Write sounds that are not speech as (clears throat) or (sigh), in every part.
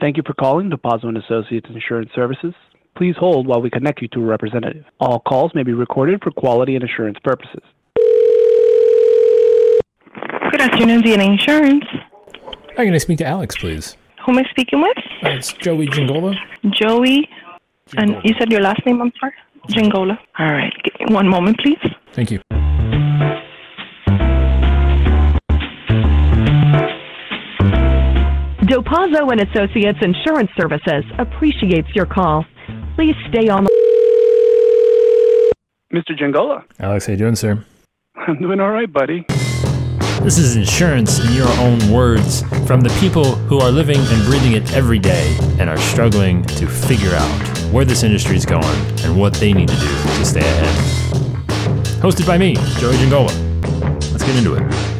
Thank you for calling DePazo and Associates Insurance Services. Please hold while we connect you to a representative. All calls may be recorded for quality and assurance purposes. Good afternoon, DNA Insurance. Hi, can I speak to Alex, please? Who am I speaking with? Uh, it's Joey Giangola. Joey. And you said your last name, I'm sorry? Giangola. All right. Give me one moment, please. Thank you. Dopazo and Associates Insurance Services appreciates your call. Please stay on the Mr. Giangola, Alex, how you doing, sir? I'm doing all right, buddy. This is insurance in your own words from the people who are living and breathing it every day and are struggling to figure out where this industry is going and what they need to do to stay ahead. Hosted by me, Joey Giangola. Let's get into it.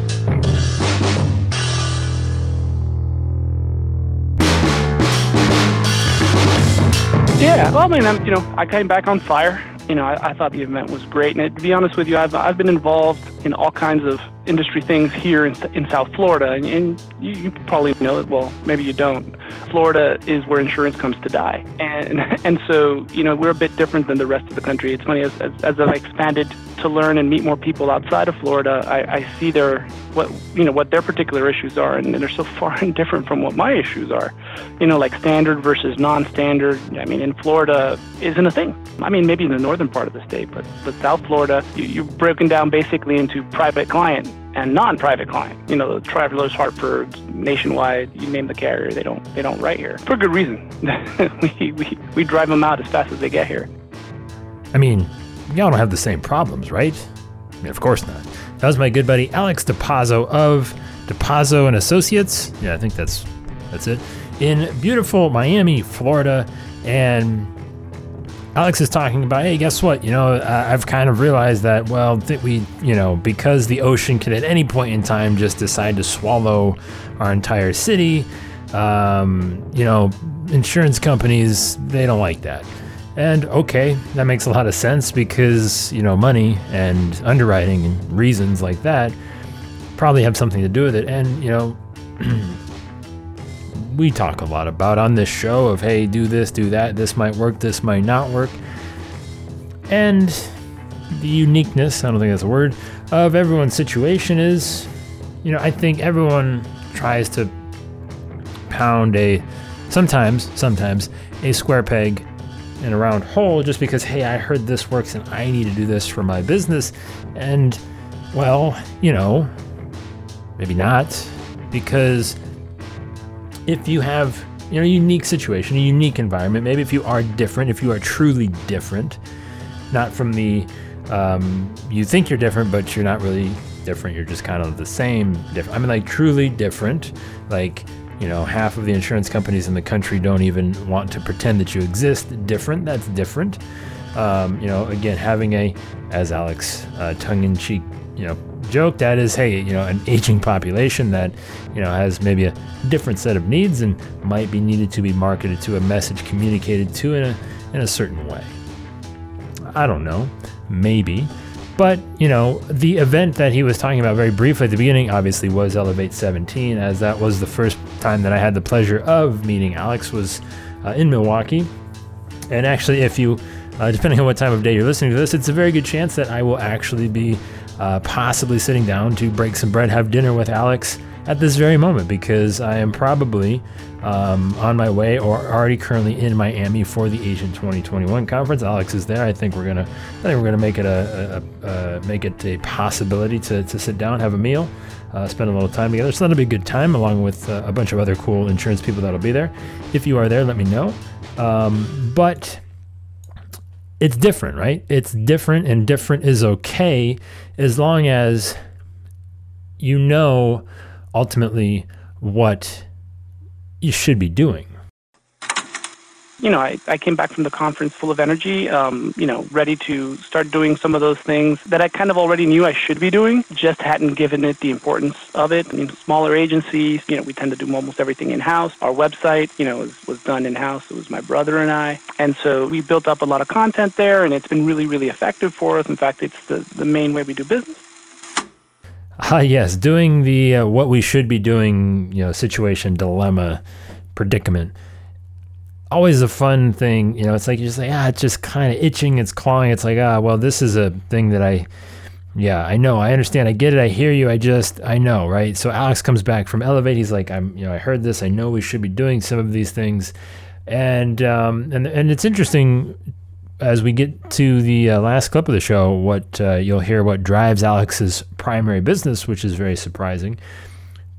Yeah, well, I mean, I'm, you know, I came back on fire. You know, I, I thought the event was great, and to be honest with you, I've I've been involved in all kinds of industry things here in in South Florida, and, and you, you probably know it. Well, maybe you don't. Florida is where insurance comes to die, and (laughs) and so you know we're a bit different than the rest of the country. It's funny as as, as I've expanded to learn and meet more people outside of Florida, I, I see their what you know what their particular issues are, and they're so (laughs) far and different from what my issues are. You know, like standard versus non-standard. I mean, in Florida isn't a thing. I mean, maybe in the northern part of the state, but but South Florida, you, you're broken down basically into private client and non-private client. You know, the Travelers, Hartford, Nationwide, you name the carrier, they don't they don't write here for good reason. (laughs) we, we we drive them out as fast as they get here. I mean, y'all don't have the same problems, right? I mean, of course not. That was my good buddy Alex DePazo of DePazo and Associates. Yeah, I think that's that's it. In beautiful Miami, Florida, and Alex is talking about, hey, guess what? You know, I've kind of realized that, well, that we, you know, because the ocean could at any point in time just decide to swallow our entire city, um, you know, insurance companies, they don't like that. And okay, that makes a lot of sense because, you know, money and underwriting and reasons like that probably have something to do with it. And, you know, (clears throat) we talk a lot about on this show of, hey, do this, do that, this might work, this might not work. And the uniqueness, I don't think that's a word, of everyone's situation is, you know, I think everyone tries to pound a, sometimes, sometimes, a square peg in a round hole just because, hey, I heard this works and I need to do this for my business. And, well, you know, maybe not, because if you have you know a unique situation, a unique environment, maybe if you are different, if you are truly different, not from the um, you think you're different, but you're not really different. You're just kind of the same. Different. I mean, like truly different. Like you know, half of the insurance companies in the country don't even want to pretend that you exist. Different. That's different. Um, you know, again, having a, as Alex uh, tongue-in-cheek, you know, joke that is, hey, you know, an aging population that, you know, has maybe a different set of needs and might be needed to be marketed to a message communicated to in a in a certain way. I don't know, maybe. But, you know, the event that he was talking about very briefly at the beginning obviously was Elevate 17, as that was the first time that I had the pleasure of meeting Alex was uh, in Milwaukee. And actually, if you, uh, depending on what time of day you're listening to this, it's a very good chance that I will actually be uh, possibly sitting down to break some bread, have dinner with Alex at this very moment because I am probably um, on my way or already currently in Miami for the Agent 2021 conference. Alex is there. I think we're gonna, I think we're gonna make it a, a, a make it a possibility to, to sit down, have a meal, uh, spend a little time together. So that'll be a good time, along with uh, a bunch of other cool insurance people that'll be there. If you are there, let me know. Um, but it's different, right? It's different, and different is okay as long as you know ultimately what you should be doing. You know, I, I came back from the conference full of energy, um, you know, ready to start doing some of those things that I kind of already knew I should be doing, just hadn't given it the importance of it. I mean, smaller agencies, you know, we tend to do almost everything in-house. Our website, you know, was, was done in-house. It was my brother and I. And so we built up a lot of content there, and it's been really, really effective for us. In fact, it's the, the main way we do business. Ah, yes, doing the uh, what we should be doing, you know, situation dilemma predicament. Always a fun thing, you know. It's like you're just like, ah, it's just kind of itching, it's clawing. It's like, ah, well, this is a thing that I, yeah, I know, I understand, I get it, I hear you, I just, I know, right? So Alex comes back from Elevate. He's like, I'm, you know, I heard this, I know we should be doing some of these things, and um, and and it's interesting as we get to the uh, last clip of the show, what uh, you'll hear what drives Alex's primary business, which is very surprising.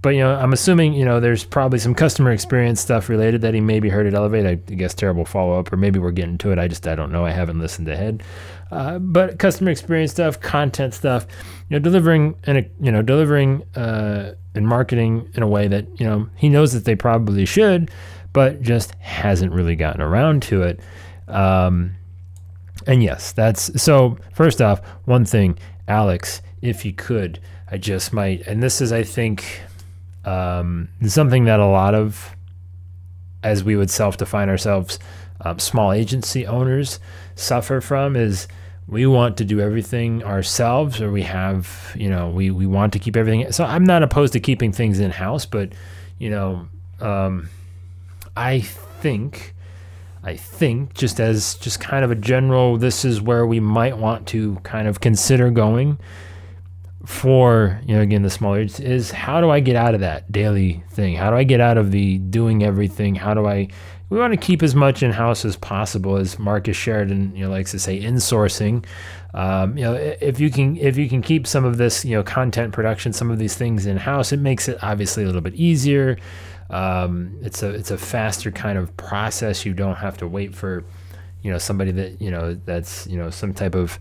But you know, I'm assuming you know there's probably some customer experience stuff related that he maybe heard at Elevate. I guess terrible follow up, or maybe we're getting to it. I just I don't know. I haven't listened ahead. Uh, but customer experience stuff, content stuff, you know, delivering and you know delivering uh, and marketing in a way that you know he knows that they probably should, but just hasn't really gotten around to it. Um, and yes, that's so. First off, one thing, Alex, if you could, I just might, and this is, I think, um, something that a lot of, as we would self-define ourselves, um, small agency owners suffer from is we want to do everything ourselves, or we have, you know, we we want to keep everything. So I'm not opposed to keeping things in house, but you know, um, I think I think just as just kind of a general, this is where we might want to kind of consider going for you know again the smaller is how do I get out of that daily thing? How do I get out of the doing everything? How do I we want to keep as much in house as possible, as Marcus Sheridan you know likes to say, insourcing. Um, you know, if you can if you can keep some of this you know content production, some of these things in house, it makes it obviously a little bit easier. Um, it's a it's a faster kind of process. You don't have to wait for you know somebody that you know that's you know some type of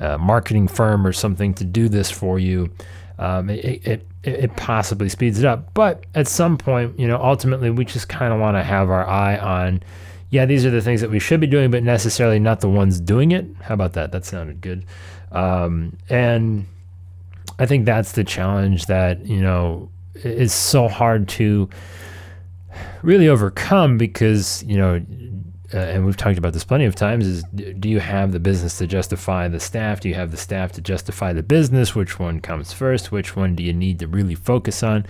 uh, marketing firm or something to do this for you. Um, it, it, it possibly speeds it up, but at some point, you know, ultimately, we just kind of want to have our eye on, yeah, these are the things that we should be doing, but necessarily not the ones doing it. How about that? That sounded good. Um, and I think that's the challenge that you know is so hard to really overcome because you know uh, and we've talked about this plenty of times is do you have the business to justify the staff? Do you have the staff to justify the business? Which one comes first? Which one do you need to really focus on?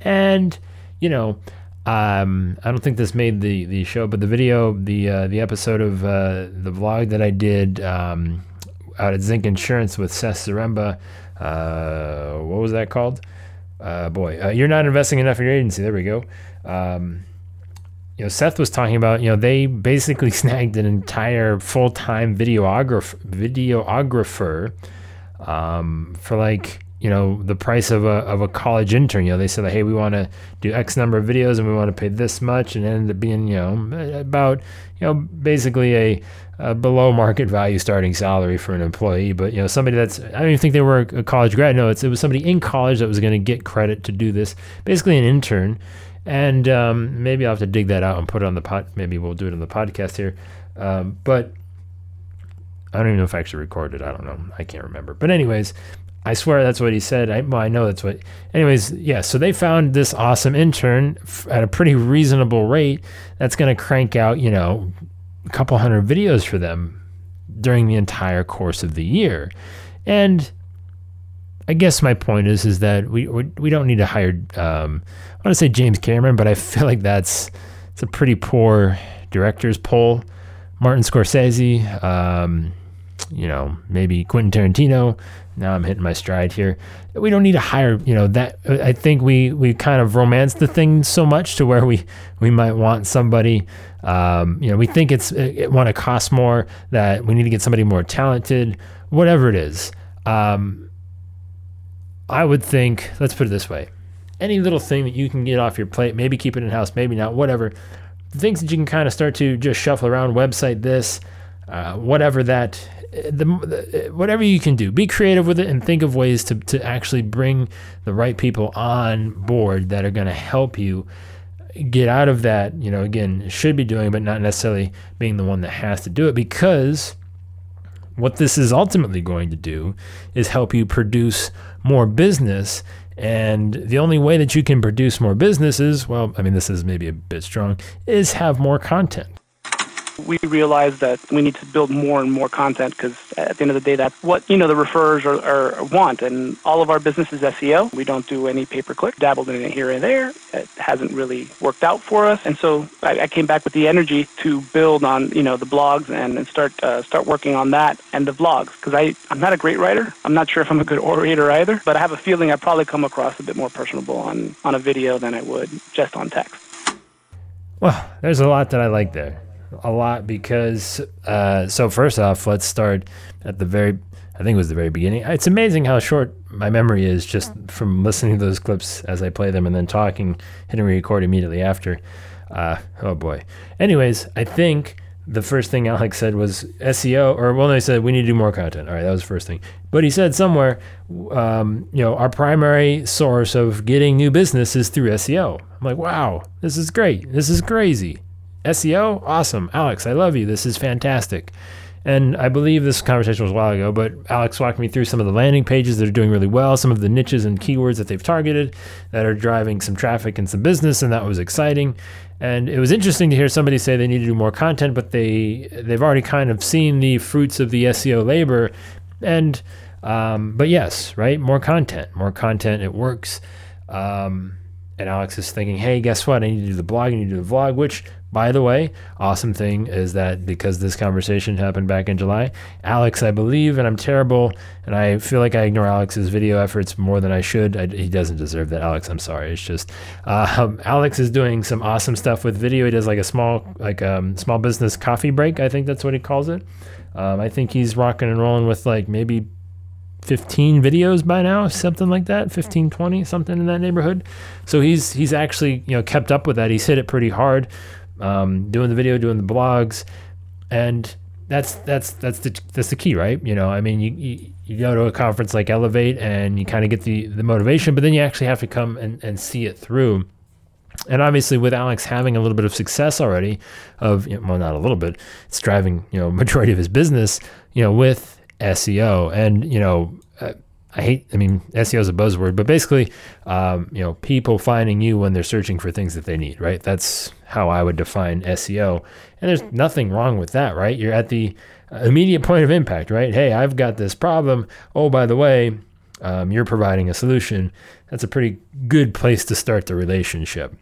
And you know um, I don't think this made the, the show, but the video, the uh, the episode of uh, the vlog that I did um, out at Zinc Insurance with Seth Zaremba, uh, what was that called? Uh, boy, uh, you're not investing enough in your agency. There we go. Um, you know, Seth was talking about, you know, they basically (laughs) snagged an entire full time videographer, videographer um, for like, you know, the price of a, of a college intern. You know, they said, like, hey, we want to do X number of videos and we want to pay this much. And it ended up being, you know, about, you know, basically a, a below market value starting salary for an employee. But, you know, somebody that's, I don't even think they were a college grad. No, it's, it was somebody in college that was going to get credit to do this. Basically, an intern and um, maybe I'll have to dig that out and put it on the pod. Maybe we'll do it on the podcast here. Um, but I don't even know if I actually recorded. I don't know. I can't remember. But anyways, I swear that's what he said. I, well, I know that's what. Anyways, yeah. So they found this awesome intern f- at a pretty reasonable rate. That's going to crank out, you know, a couple hundred videos for them during the entire course of the year. And I guess my point is is that we we, we don't need to hire. Um, I want to say James Cameron, but I (laughs) feel like that's it's a pretty poor director's poll. Martin Scorsese, um, you know, maybe Quentin Tarantino. Now I'm hitting my stride here. We don't need to hire, you know, that. I think we we kind of romance the thing so much to where we we might want somebody. Um, you know, we think it's it, want to cost more. That we need to get somebody more talented. Whatever it is. Um, I would think, let's put it this way any little thing that you can get off your plate, maybe keep it in house, maybe not, whatever. Things that you can kind of start to just shuffle around, website this, uh, whatever that, the, the, whatever you can do. Be creative with it and think of ways to, to actually bring the right people on board that are going to help you get out of that, you know, again, should be doing, but not necessarily being the one that has to do it because what this is ultimately going to do is help you produce more business. And the only way that you can produce more business is, well, I mean, this is maybe a bit strong, is have more content. We realized that we need to build more and more content because at the end of the day, that's what you know the referrers are, are, want. And all of our business is SEO. We don't do any pay per click. Dabbled in it here and there. It hasn't really worked out for us. And so I, I came back with the energy to build on you know the blogs and, and start uh, start working on that and the vlogs because I I'm not a great writer. I'm not sure if I'm a good (laughs) orator either, but I have a feeling I probably come across a bit more personable on on a video than I would just on text. Well, there's a lot that I like there. A lot because, uh, so first off, let's start at the very, I think it was the very beginning. It's amazing how short my memory is just from listening to those clips as I play them and then talking, hitting record immediately after. Uh, oh boy. Anyways, I think the first thing Alex said was SEO, or well, no, he said we need to do more content. All right, that was the first thing. But he said somewhere, um, you know, our primary source of getting new business is through SEO. I'm like, wow, this is great. This is crazy. SEO, awesome. Alex, I love you. This is fantastic. And I believe this conversation was a while ago, but Alex walked me through some of the landing pages that are doing really well, some of the niches and keywords that they've targeted that are driving some traffic and some business, and that was exciting. And it was interesting to hear somebody say they need to do more content, but they they've already kind of seen the fruits of the SEO labor. And um, but yes, right, more content, more content. It works. Um, and Alex is thinking, hey, guess what? I need to do the blog. I need to do the vlog, which by the way, awesome thing is that because this conversation happened back in July, Alex, I believe, and I'm terrible, and I feel like I ignore Alex's video efforts more than I should. I, he doesn't deserve that, Alex. I'm sorry. It's just uh, Alex is doing some awesome stuff with video. He does like a small, like um, small business coffee break. I think that's what he calls it. Um, I think he's rocking and rolling with like maybe 15 videos by now, something like that, 15, 20, something in that neighborhood. So he's he's actually you know kept up with that. He's hit it pretty hard um, doing the video, doing the blogs, and that's that's that's the that's the key, right? You know, I mean, you you, you go to a conference like Elevate and you kind of get the the motivation, but then you actually have to come and, and see it through. And obviously, with Alex having a little bit of success already, of you know, well, not a little bit, it's driving you know majority of his business, you know, with SEO, and you know, uh, I hate, I mean, SEO is a buzzword, but basically, um, you know, people finding you when they're searching for things that they need, right? That's how I would define SEO. And there's nothing wrong with that, right? You're at the immediate point of impact, right? Hey, I've got this problem. Oh, by the way, um, you're providing a solution. That's a pretty good place to start the relationship.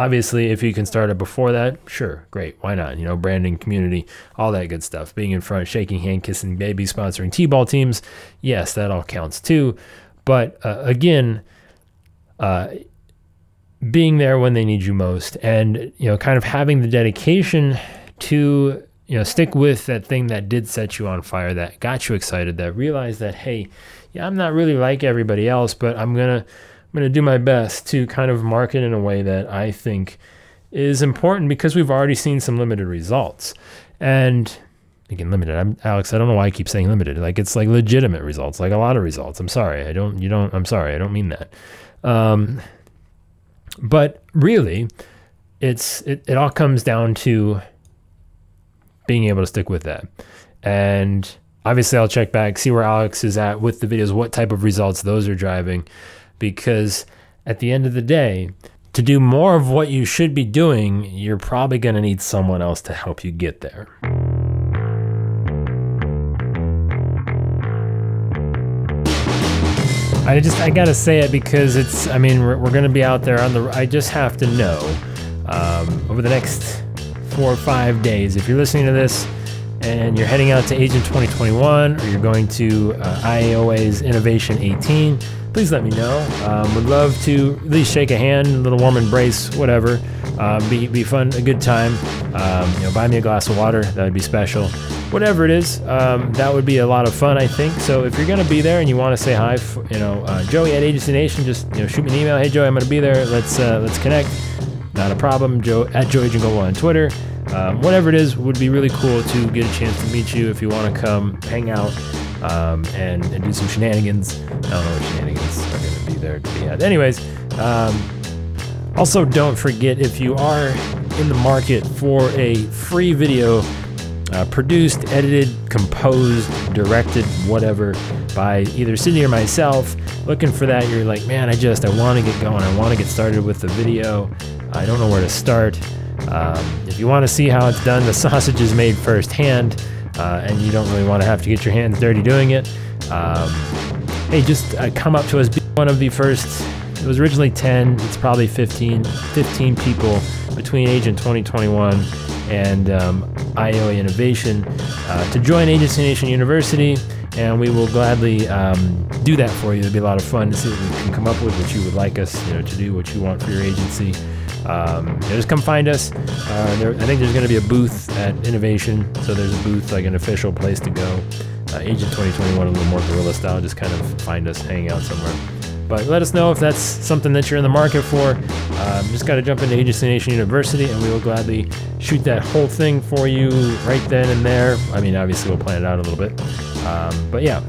Obviously, if you can start it before that, sure, great. Why not? You know, branding, community, all that good stuff. Being in front, shaking hand, kissing baby, sponsoring T ball teams. Yes, that all counts too. But uh, again, uh, being there when they need you most and, you know, kind of having the dedication to, you know, stick with that thing that did set you on fire, that got you excited, that realized that, hey, yeah, I'm not really like everybody else, but I'm to I'm going to do my best to kind of market in a way that I think is important because we've already seen some limited results. And again, limited. I'm Alex. I don't know why I keep saying limited. Like it's like legitimate results, like a lot of results. I'm sorry. I don't. You don't. I'm sorry. I don't mean that. Um, but really, it's it, it all comes down to being able to stick with that. And obviously, I'll check back, see where Alex is at with the videos, what type of results those are driving because at the end of the day, to do more of what you should be doing, you're probably going to need someone else to help you get there. I just I gotta say it because it's I mean we're, we're gonna be out there on the I just have to know um, over the next four or five days if you're listening to this and you're heading out to Agent 2021 or you're going to uh, IAOA's Innovation 18 please let me know. Um, would love to at least shake a hand, a little warm embrace, whatever. Um, be, be fun, a good time. Um, you know, buy me a glass of water. That would be special. Whatever it is, um, that would be a lot of fun, I think. So if you're going to be there and you want to say hi, you know, uh, Joey at Agency Nation, just you know, shoot me an email. Hey, Joey, I'm going to be there. Let's uh, let's connect. Not a problem. Joe at Joey Giangola on Twitter. Um, whatever it is, would be really cool to get a chance to meet you if you want to come hang out um, and, and do some shenanigans. I don't know what shenanigans there to be had. Anyways, um, also don't forget if you are in the market for a free video uh, produced, edited, composed, directed, whatever, by either Sydney or myself. Looking for that, you're like, man, I just, I want to get going. I want to get started with the video. I don't know where to start. Um, if you want to see how it's done, the (laughs) sausage is made firsthand, uh, and you don't really want to have to get your hands dirty doing it. Um, hey, just uh, come up to us. One of the first. It was originally 10. It's probably 15, 15 people between Agent 2021 and um, IOA Innovation uh, to join Agency Nation University and we will gladly um, do that for you. It'll be a lot of fun to see what we can come up with, what you would like us, you know, to do, what you want for your agency. Um, you know, just come find us. Uh, there, I think there's going to be a booth at Innovation, so there's a booth, like an official place to go. Uh, Agent 2021, a little more guerrilla style. Just kind of find us, hanging out somewhere. But let us know if that's something that you're in the market for. Um, just got to jump into Agency Nation University, and we will gladly shoot that whole thing for you right then and there. I mean, obviously, we'll plan it out a little bit. Um, but yeah,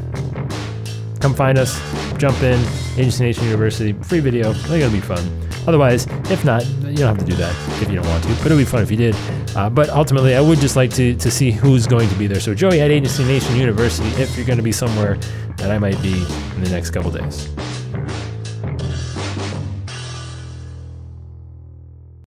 come find us, jump in, Agency Nation University, free video. They're gonna be fun. Otherwise, if not, you don't have to do that if you don't want to. But it'll be fun if you did. Uh, but ultimately, I would just like to, to see who's going to be there. So Joey at Agency Nation University, if you're going to be somewhere that I might be in the next couple days.